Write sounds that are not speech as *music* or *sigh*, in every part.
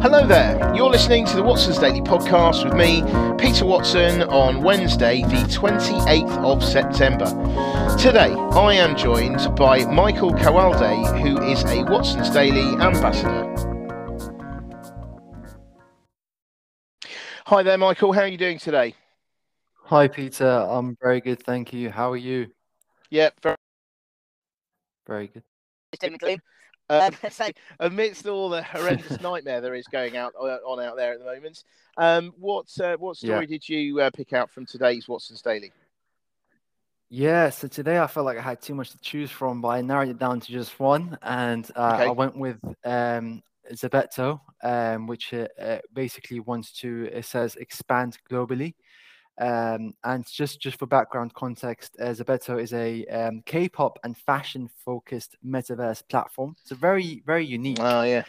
Hello there. You're listening to the Watson's Daily Podcast with me, Peter Watson, on Wednesday, the 28th of September. Today, I am joined by Michael Kawalde, who is a Watson's Daily ambassador. Hi there, Michael. How are you doing today? Hi, Peter. I'm very good, thank you. How are you? Yeah, very, Very good. technically. *laughs* Um, *laughs* so amidst all the horrendous nightmare there is going out uh, on out there at the moment, um, what uh, what story did you uh, pick out from today's Watson's Daily? Yeah, so today I felt like I had too much to choose from, but I narrowed it down to just one, and uh, Okay. I went with um, Zepeto, um, which uh, uh, basically wants to, it says, expand globally. Um, and just, just for background context, uh, Zepeto is a um, K-pop and fashion-focused metaverse platform. It's a very, very unique. Oh yeah,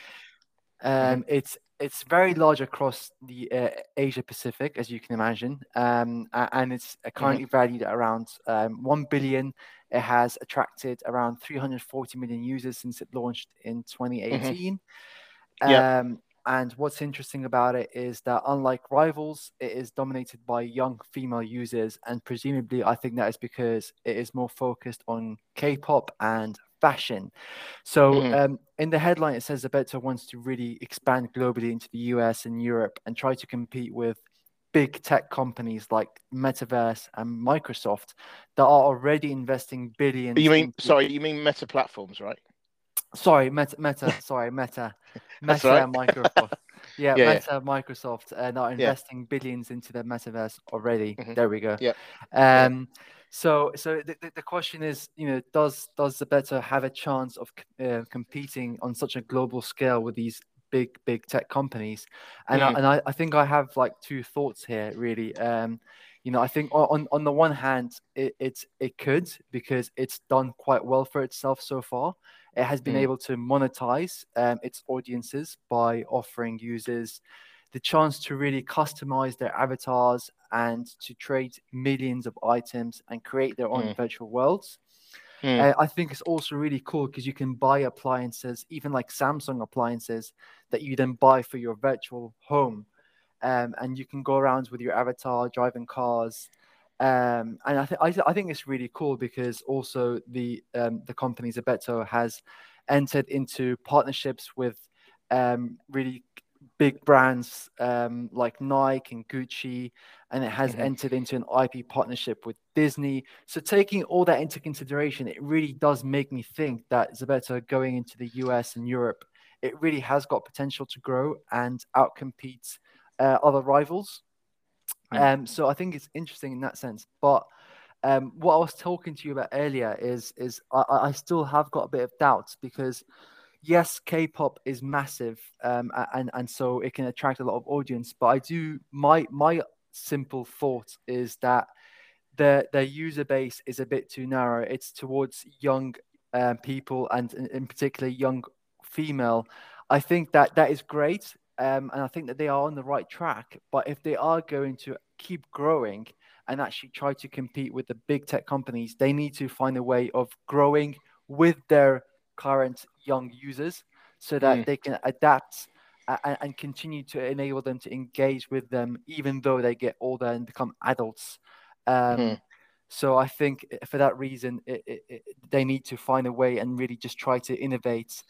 Um, It's it's very large across the uh, Asia Pacific, as you can imagine, um, and it's uh, currently valued at around um, one billion. It has attracted around 340 million users since it launched in 2018. Yeah. Um, and what's interesting about it is that unlike rivals, it is dominated by young female users, and presumably, I think that is because it is more focused on K-pop and fashion. So, Mhm. um, in the headline, it says Zepeto wants to really expand globally into the US and Europe and try to compete with big tech companies like Metaverse and Microsoft that are already investing billions. you mean into- sorry? You mean Meta platforms, right? Sorry, Meta, Meta. *laughs* sorry, Meta, *laughs* Meta, and Microsoft. *laughs* Yeah, Yeah, yeah. Meta, Microsoft, uh, are investing billions into the metaverse already. Mhm. There we go. Yep. Um, so, so the, the- question is, you know, does does the better have a chance of uh, competing on such a global scale with these big big tech companies? And I, Mm. and I, I think I have like two thoughts here, really. Um, you know, I think on on the one hand, it it's it could because it's done quite well for itself so far. It has been Mm. able to monetize um, its audiences by offering users the chance to really customize their avatars and to trade millions of items and create their own Mm. virtual worlds. Mm. Uh, I think it's also really cool because you can buy appliances, even like Samsung appliances, that you then buy for your virtual home. Um, and you can go around with your avatar driving cars. Um, and I, th- I, th- I think it's really cool because also the um, the company Zepeto has entered into partnerships with um, really big brands um, like Nike and Gucci, and it has Mhm. entered into an IP partnership with Disney. So taking all that into consideration, it really does make me think that Zepeto going into the US and Europe, it really has got potential to grow and outcompete uh, other rivals. Um, so I think it's interesting in that sense. But um, what I was talking to you about earlier is is I, I still have got a bit of doubts because yes, K-pop is massive, um, and and so it can attract a lot of audience. But I do my my simple thought is that their their user base is a bit too narrow. It's towards young um, people and in particular young female. I think that that is great, um, and I think that they are on the right track. But if they are going to keep growing and actually try to compete with the big tech companies, they need to find a way of growing with their current young users so that Mm. they can adapt a- a- and continue to enable them to engage with them even though they get older and become adults um, Mhm. so i think for that reason it, it, it, they need to find a way and really just try to innovate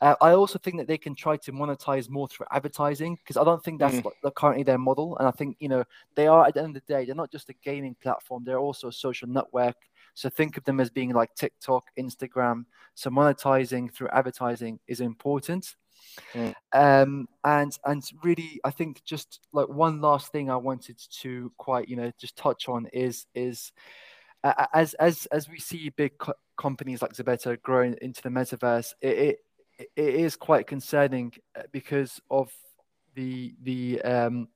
uh, i also think that they can try to monetize more through advertising because i don't think that's what- the- currently their model and i think you know they are at the end of the day they're not just a gaming platform they're also a social network so think of them as being like tiktok instagram so monetizing through advertising is important. Mm. Um, and and really, I think just like one last thing I wanted to quite you know just touch on is is uh, as as as we see big co- companies like Zepeto growing into the metaverse, it, it it is quite concerning uh, because of the the um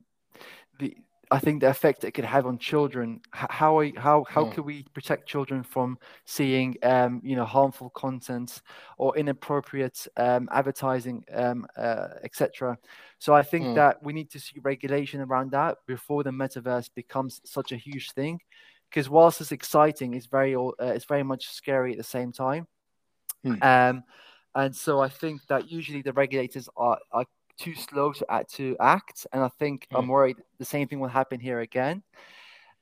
the I think the effect it could have on children. How are, how how Mm. can we protect children from seeing um, you know harmful content or inappropriate um, advertising, um, uh, etc. So I think Mm. that we need to see regulation around that before the metaverse becomes such a huge thing. Because whilst it's exciting, it's very uh, it's very much scary at the same time. Hmm. Um, and so I think that usually the regulators are, are too slow to act, to act, and I think hmm. I'm worried the same thing will happen here again.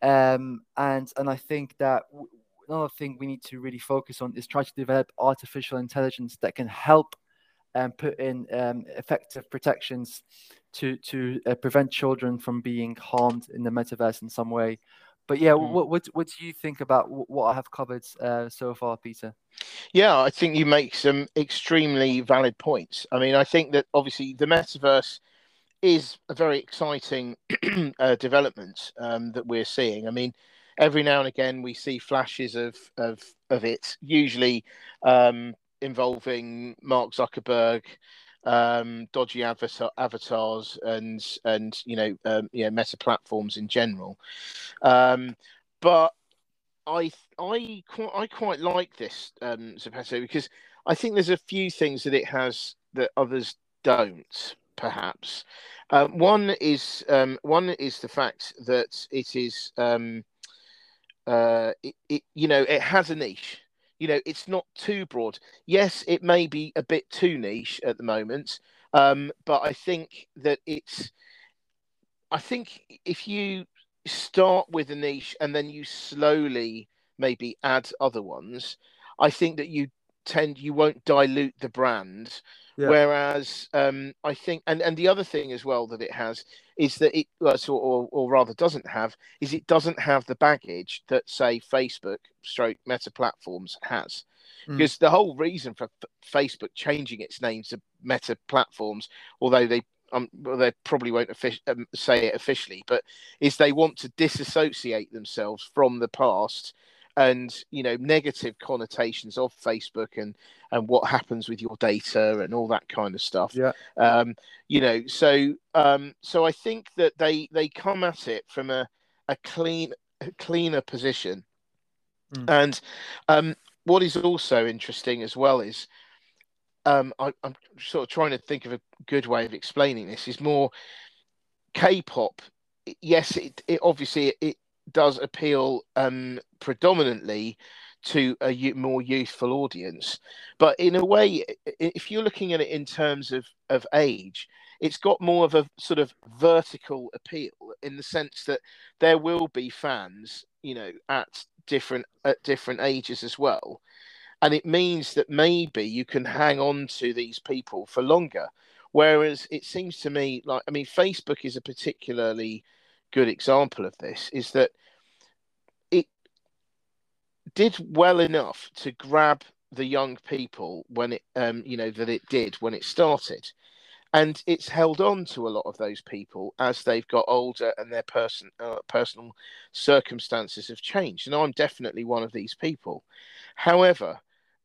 Um, and and I think that w- another thing we need to really focus on is try to develop artificial intelligence that can help and put in um, effective protections to to uh, prevent children from being harmed in the metaverse in some way. But yeah, mm. what, what what do you think about what I have covered uh, so far, Peter? Yeah, I think you make some extremely valid points. I mean, I think that obviously the metaverse is a very exciting *clears throat* uh, development um, that we're seeing. I mean, every now and again we see flashes of of of it, usually um, involving Mark Zuckerberg, um, dodgy avatar, avatars, and and you know um, yeah meta platforms in general. Um, but I I quite I quite like this um, Zepeto because I think there's a few things that it has that others don't. Perhaps um, one is um, one is the fact that it is um, uh, it, it you know it has a niche you know, it's not too broad. Yes, it may be a bit too niche at the moment, um, but I think that it's. I think if you start with a niche and then you slowly maybe add other ones, I think that you tend you won't dilute the brand yeah. Whereas um, I think, and, and the other thing as well that it has is that it, or, or rather doesn't have, is it doesn't have the baggage that, say, Facebook stroke meta platforms has. Mm. Because the whole reason for Facebook changing its name to meta platforms, although they um, well, they probably won't offic- um, say it officially, but is they want to disassociate themselves from the past and you know negative connotations of Facebook and and what happens with your data and all that kind of stuff. Yeah. Um, you know, so um, so I think that they they come at it from a a clean a cleaner position, mm. and um, what is also interesting as well is. Um, I, I'm sort of trying to think of a good way of explaining this. Is more K-pop. Yes, it, it obviously it, does appeal um, predominantly to a more youthful audience. But in a way, if you're looking at it in terms of, of age, it's got more of a sort of vertical appeal in the sense that there will be fans, you know, at different at different ages as well. And it means that maybe you can hang on to these people for longer. Whereas it seems to me like I mean, Facebook is a particularly good example of this is that it did well enough to grab the young people when it um you know that it did when it started. And it's held on to a lot of those people as they've got older and their person uh, personal circumstances have changed. And i'm definitely one of these people. However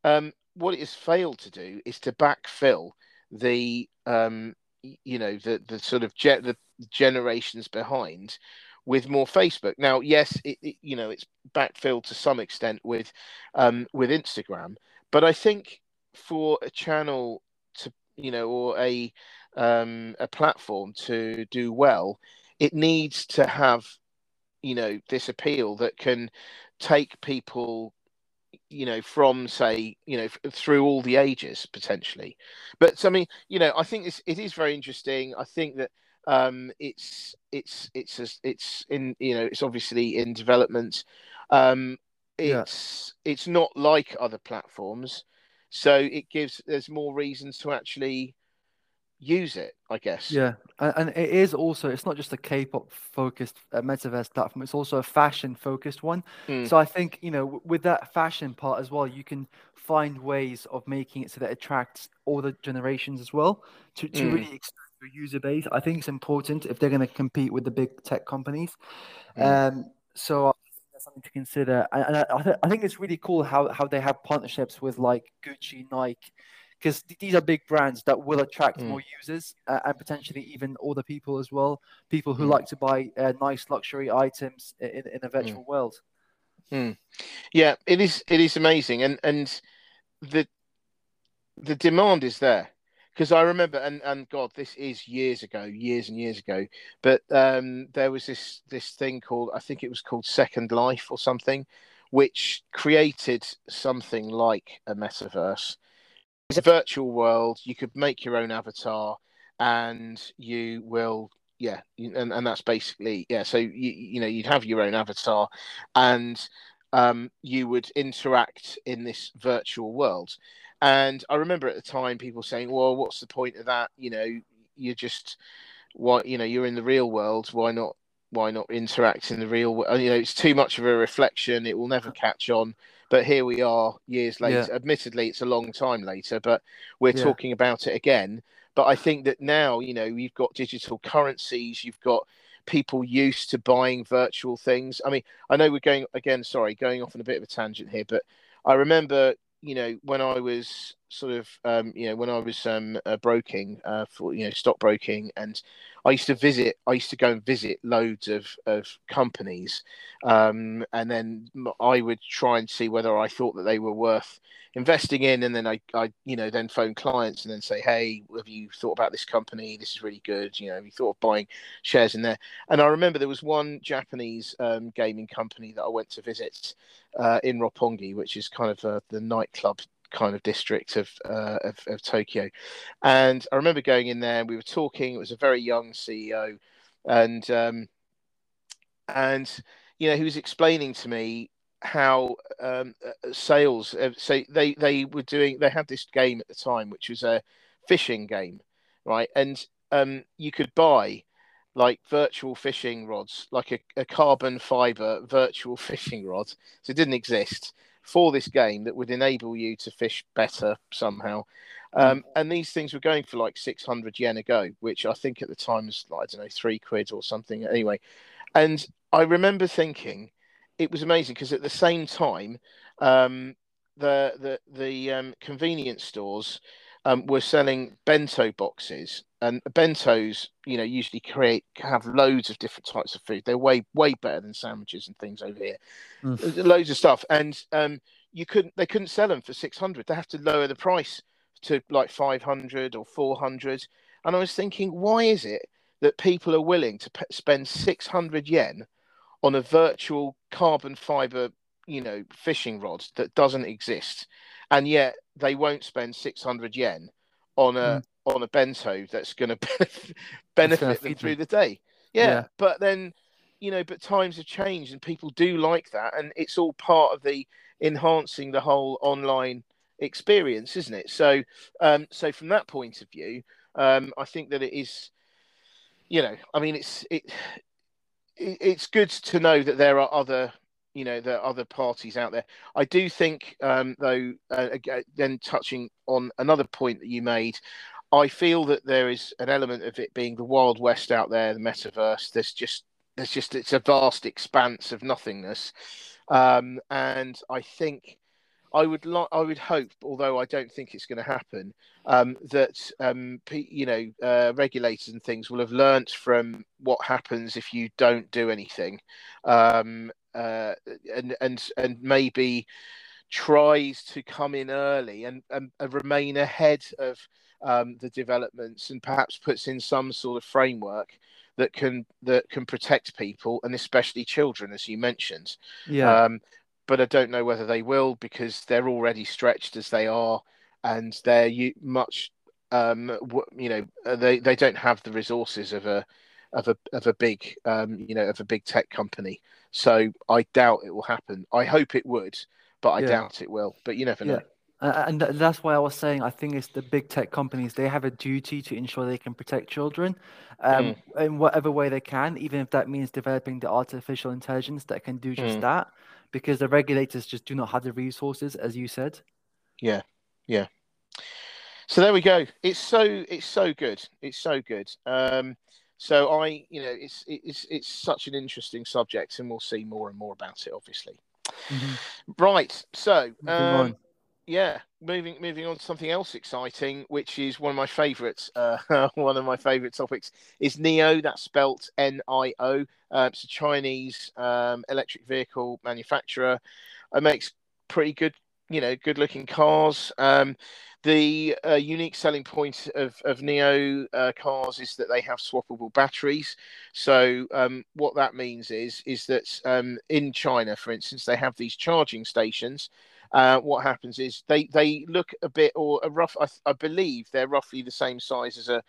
um, what it has failed to do is to backfill the um, you know the the sort of jet the generations behind with more Facebook. Now, yes, it, it, you know it's backfilled to some extent with um, with Instagram, but I think for a channel to you know or a um, a platform to do well, it needs to have you know this appeal that can take people you know from say you know through all the ages potentially but i mean you know i think it is very interesting i think that um it's it's it's a, it's in you know it's obviously in development um it's yeah. it's not like other platforms so it gives there's more reasons to actually use it, I guess. Yeah, and, it is also it's not just a K-pop focused uh, metaverse platform; it's also a fashion focused one. Mm. So I think you know with that fashion part as well, you can find ways of making it so that it attracts all the generations as well to to mm. really your user base. I think it's important if they're going to compete with the big tech companies. Mm. Um, so that's something to consider, and, I, I, th- I think it's really cool how how they have partnerships with like Gucci, Nike because th- these are big brands that will attract mm. more users uh, and potentially even older people as well. People who mm. like to buy uh, nice luxury items in, in a mm. virtual world. Yeah, it is. It is amazing, and and the the demand is there because I remember, and and God, this is years ago, years and years ago. But um, there was this this thing called I think it was called Second Life or something, which created something like a metaverse it's a virtual world. You could make your own avatar, and you will yeah and, and that's basically yeah so you you know you'd have your own avatar and um, you would interact in this virtual world and i remember at the time people saying well what's the point of that? You know you're just why you know you're in the real world. Why not why not interact in the real world you know it's too much of a reflection. It will never catch on. But here we are years later. Yeah. admittedly it's a long time later but we're yeah. talking about it again. But I think that now, you know, you've got digital currencies, you've got people used to buying virtual things. I mean, I know we're going again, sorry, going off on a bit of a tangent here, but I remember, you know, when I was sort of, um, you know, when I was um, uh, broking uh, for, you know, stockbroking, and I used to visit, I used to go and visit loads of, of companies. Um, and then I would try and see whether I thought that they were worth investing in and then I, I you know then phone clients and then say hey have you thought about this company this is really good you know have you thought of buying shares in there and i remember there was one japanese um, gaming company that i went to visit uh, in roppongi which is kind of uh, the nightclub kind of district of, uh, of, of tokyo. And i remember going in there and we were talking it was a very young ceo and um, and you know he was explaining to me how um, uh, sales uh, so they they were doing they had this game at the time which was a fishing game right? And um, you could buy like virtual fishing rods like a, a carbon fiber virtual *laughs* fishing rod. So it didn't exist for this game that would enable you to fish better somehow um, mm. and these things were going for like 600 yen a go which i think at the time was like, i don't know three quid or something anyway and i remember thinking it was amazing because at the same time, um, the the the um, convenience stores um, were selling bento boxes, and bentos, you know, usually create have loads of different types of food. They're way way better than sandwiches and things over here. Mm. Loads of stuff, and um, you couldn't they couldn't sell them for six hundred. They have to lower the price to like five hundred or four hundred. And I was thinking, why is it that people are willing to p- spend six hundred yen on a virtual carbon fiber, you know, fishing rod that doesn't exist, and yet they won't spend 600 yen on a mm. On a bento that's going *laughs* to benefit them through the day. Yeah, yeah, but then you know, but times have changed and people do like that, and it's all part of the enhancing the whole online experience, isn't it? So, um, so from that point of view, um, I think that it is, you know, I mean, it's it it's good to know that there are other you know there are other parties out there i do think um, though uh, then touching on another point that you made i feel that there is an element of it being the wild west out there the metaverse. There's just there's just it's a vast expanse of nothingness. Um, and i think I would like, I would hope, although I don't think it's going to happen, um, that um, you know uh, regulators and things will have learnt from what happens if you don't do anything, um, uh, and and and maybe tries to come in early and, and, and remain ahead of um, the developments and perhaps puts in some sort of framework that can that can protect people and especially children, as you mentioned. Yeah. Um, but I don't know whether they will because they're already stretched as they are, and they're much, um, you know, uh, they they don't have the resources of a of a of a big, um, you know, of a big tech company. So I doubt it will happen. I hope it would, but I yeah. doubt it will. But you never know. Uh, and that's why I was saying I think it's the big tech companies. They have a duty to ensure they can protect children um, mm. in whatever way they can, even if that means developing the artificial intelligence that can do just mm. that because the regulators just do not have the resources, as you said. Yeah, yeah. So there we go. It's so it's so good. It's so good. Um, so I, you know, it's it's it's such an interesting subject, and we'll see more and more about it, obviously. Mm-hmm. Right. So um, yeah, moving moving on to something else exciting, which is one of my favourites. Uh, *laughs* one of my favourite topics is Neo. That's spelt N I O. Uh, it's a Chinese um, electric vehicle manufacturer. It makes pretty good, you know, good looking cars. Um, the uh, unique selling point of, of NIO uh, cars is that they have swappable batteries. So um, what that means is is that um, in China, for instance, they have these charging stations uh, what happens is they they look a bit or a rough. I, I, believe they're roughly the same size as a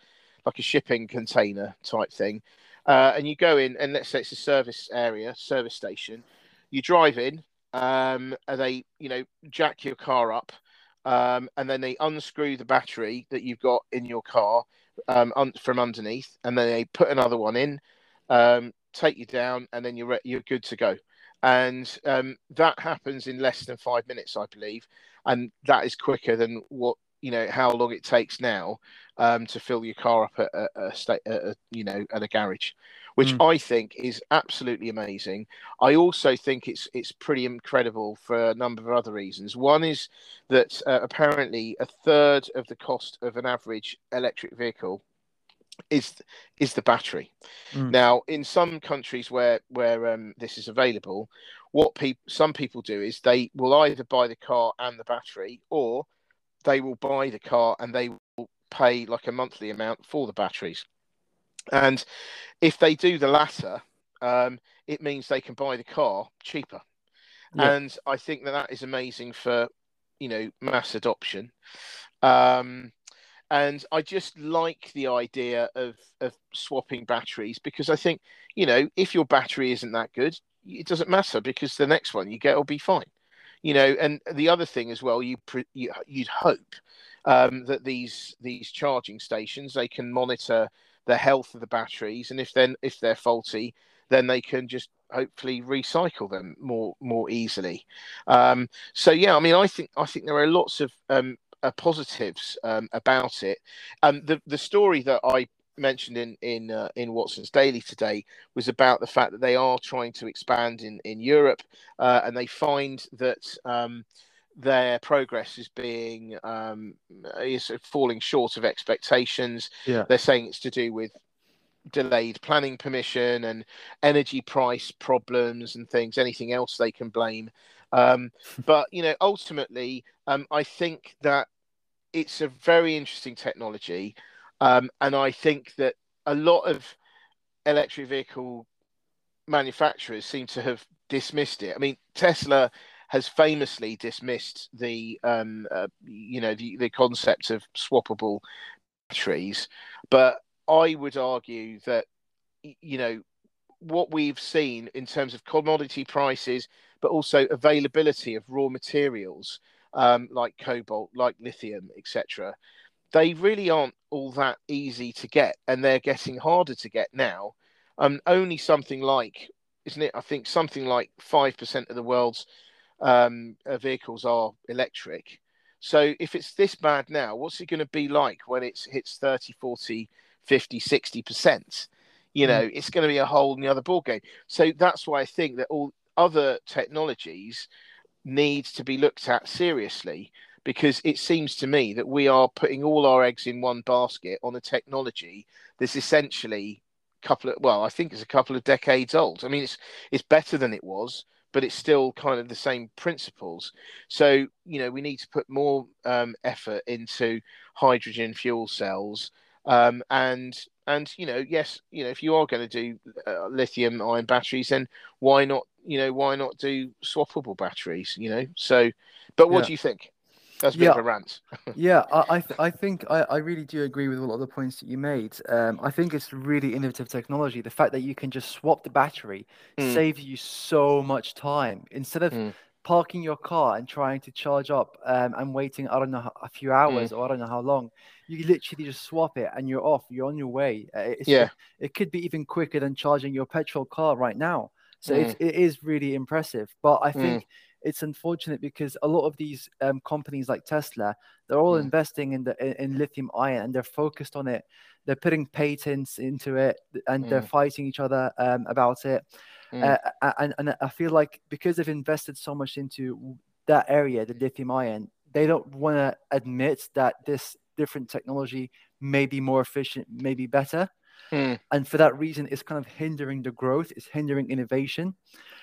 like a shipping container type thing. Uh, and you go in, and let's say it's a service area, service station. You drive in, um, and they you know jack your car up, um, and then they unscrew the battery that you've got in your car um, un- from underneath, and then they put another one in, um, take you down, and then you're re- you're good to go and um, that happens in less than five minutes, I believe, and that is quicker than what you know how long it takes now um, to fill your car up at a, a state, you know, at a garage, which mm. I think is absolutely amazing. I also think it's it's pretty incredible for a number of other reasons. One is that uh, apparently a third of the cost of an average electric vehicle is is the battery. Mm. Now, in some countries where where um, this is available, what people some people do is they will either buy the car and the battery, or they will buy the car and they will pay like a monthly amount for the batteries. And if they do the latter, um, it means they can buy the car cheaper. Yeah. And I think that that is amazing for you know mass adoption. Um, and I just like the idea of of swapping batteries because I think you know if your battery isn't that good, it doesn't matter because the next one you get will be fine. You know, and the other thing as well, you, you you'd hope um, that these these charging stations they can monitor the health of the batteries, and if then if they're faulty, then they can just hopefully recycle them more more easily. Um, so yeah, I mean, I think I think there are lots of um, uh, positives um, about it. Um, the the story that I mentioned in in uh, in Watson's Daily today was about the fact that they are trying to expand in in Europe, uh, and they find that. Um, their progress is being um, is falling short of expectations. Yeah. They're saying it's to do with delayed planning permission and energy price problems and things. Anything else they can blame. Um, *laughs* but you know, ultimately, um, I think that it's a very interesting technology, um, and I think that a lot of electric vehicle manufacturers seem to have dismissed it. I mean, Tesla has famously dismissed the um, uh, you know the, the concept of swappable batteries, but I would argue that you know what we've seen in terms of commodity prices, but also availability of raw materials um, like cobalt, like lithium, etc. They really aren't all that easy to get, and they're getting harder to get now. Um, only something like, isn't it? I think something like five percent of the world's um, uh, vehicles are electric. So if it's this bad now, what's it going to be like when it hits 30, 40, 50, 60%? You know, mm. it's going to be a whole new other ballgame. So that's why I think that all other technologies needs to be looked at seriously because it seems to me that we are putting all our eggs in one basket on a technology that's essentially a couple of well i think it's a couple of decades old. I mean it's it's better than it was but it's still kind of the same principles. So you know we need to put more um, effort into hydrogen fuel cells um, and and you know yes you know if you are going to do uh, lithium ion batteries then why not you know, why not do swappable batteries? You know, so. But what yeah. do you think? That's a bit yeah. of a rant. *laughs* yeah, I I, th- I think I, I really do agree with a lot of the points that you made. Um, I think it's really innovative technology. The fact that you can just swap the battery mm. saves you so much time instead of mm. parking your car and trying to charge up um, and waiting. I don't know a few hours mm. or I don't know how long. You literally just swap it and you're off. You're on your way. Uh, it's, yeah, it could be even quicker than charging your petrol car right now. So mm. it's, it is really impressive. But I think mm. it's unfortunate because a lot of these um, companies like Tesla, they're all mm. investing in the in, lithium ion and they're focused on it. They're putting patents into it and they're mm. fighting each other um, about it. Mm. Uh, and, and I feel like because they've invested so much into that area, the lithium ion, they don't want to admit that this different technology may be more efficient, maybe better. Mm. And for that reason, it's kind of hindering the growth, it's hindering innovation.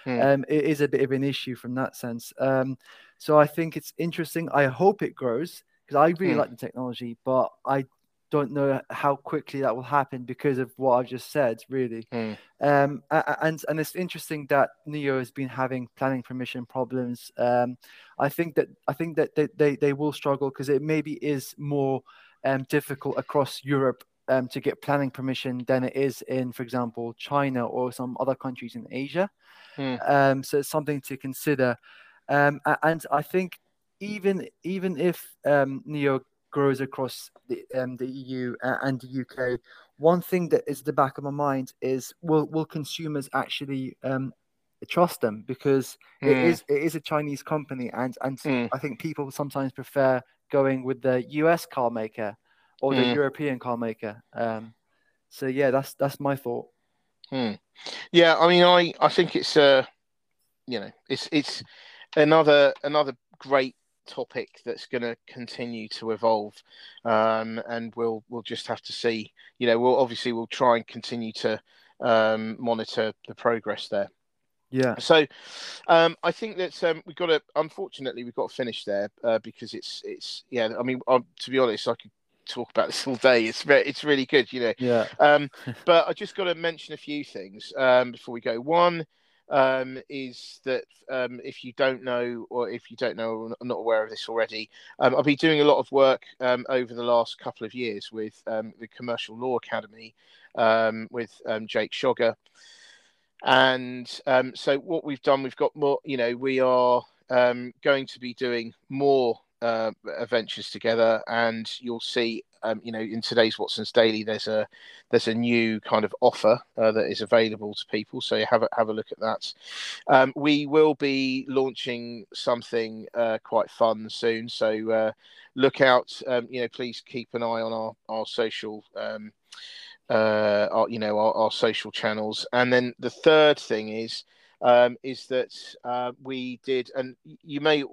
Mm. Um, it is a bit of an issue from that sense. Um, so I think it's interesting. I hope it grows because I really mm. like the technology, but I don't know how quickly that will happen because of what I've just said, really. Mm. Um, and and it's interesting that NIO has been having planning permission problems. Um, I think that I think that they, they, they will struggle because it maybe is more um, difficult across Europe um, to get planning permission than it is in, for example, China or some other countries in Asia. Mm. Um, so it's something to consider. Um, and I think even even if um, NIO grows across the um, the EU and the UK, one thing that is at the back of my mind is will will consumers actually um, trust them because mm. it is it is a Chinese company and and mm. I think people sometimes prefer going with the US car maker or the mm. European car maker. Um, so yeah, that's that's my thought. Hmm. Yeah, I mean, I I think it's uh, you know, it's it's another another great topic that's going to continue to evolve, um, and we'll we'll just have to see. You know, we'll obviously we'll try and continue to um, monitor the progress there. Yeah. So, um, I think that um, we've got to. Unfortunately, we've got to finish there uh, because it's it's yeah. I mean, um, to be honest, I could talk about this all day. It's very, it's really good, you know. Yeah. Um, *laughs* but I just got to mention a few things um, before we go. One um, is that um, if you don't know, or if you don't know, or not aware of this already, um, I've been doing a lot of work um, over the last couple of years with um, the Commercial Law Academy um, with um, Jake Schogger. And um, so what we've done, we've got more, you know, we are um, going to be doing more uh, adventures together, and you'll see um, you know, in today's Watson's Daily, there's a there's a new kind of offer uh, that is available to people. So have a have a look at that. Um, we will be launching something uh, quite fun soon. So uh, look out. Um, you know, please keep an eye on our our social. Um, uh, our, you know our, our social channels and then the third thing is um, is that uh, we did, and you may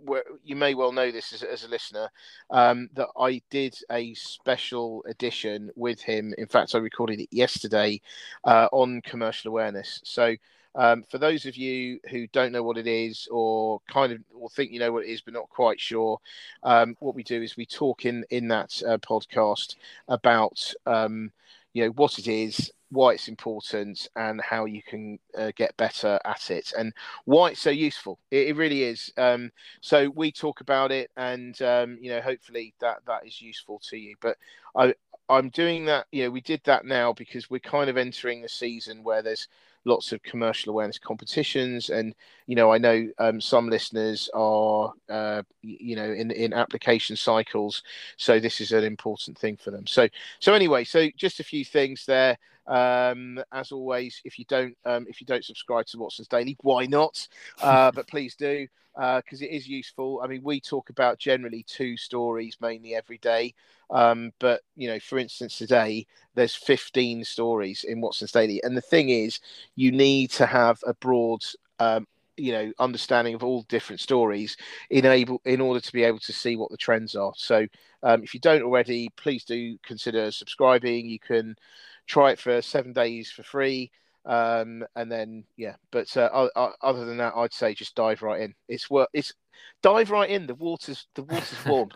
you may well know this as, as a listener, um, that I did a special edition with him. In fact, I recorded it yesterday uh, on commercial awareness. So. Um, for those of you who don't know what it is, or kind of or think you know what it is but not quite sure, um, what we do is we talk in in that uh, podcast about um, you know what it is, why it's important and how you can uh, get better at it and why it's so useful. It, it really is. Um, so we talk about it and um, you know hopefully that that is useful to you. But i i'm doing that you know we did that now because we're kind of entering the season where there's lots of commercial awareness competitions and you know i know um, some listeners are uh, you know in in application cycles. So this is an important thing for them. So so anyway so just a few things there um, as always, if you don't um, if you don't subscribe to Watson's Daily, why not? Uh, but please do because uh, it is useful. I mean, we talk about generally two stories mainly every day, um, but you know, for instance, today there's 15 stories in Watson's Daily, and the thing is, you need to have a broad um, you know understanding of all different stories in able in order to be able to see what the trends are so um, if you don't already please do consider subscribing you can try it for seven days for free. Um, and then yeah, but uh, other than that, I'd say just dive right in. It's work. It's dive right in. The water's the water's warm.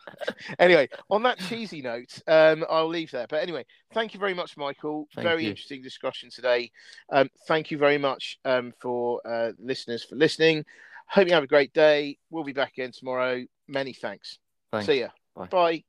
*laughs* anyway, on that cheesy note, um, I'll leave there. But anyway, thank you very much, Michael. Thank very you. interesting discussion today. Um, thank you very much um, for uh, listeners for listening. Hope you have a great day. We'll be back again tomorrow. Many thanks. thanks. See ya. Bye. Bye.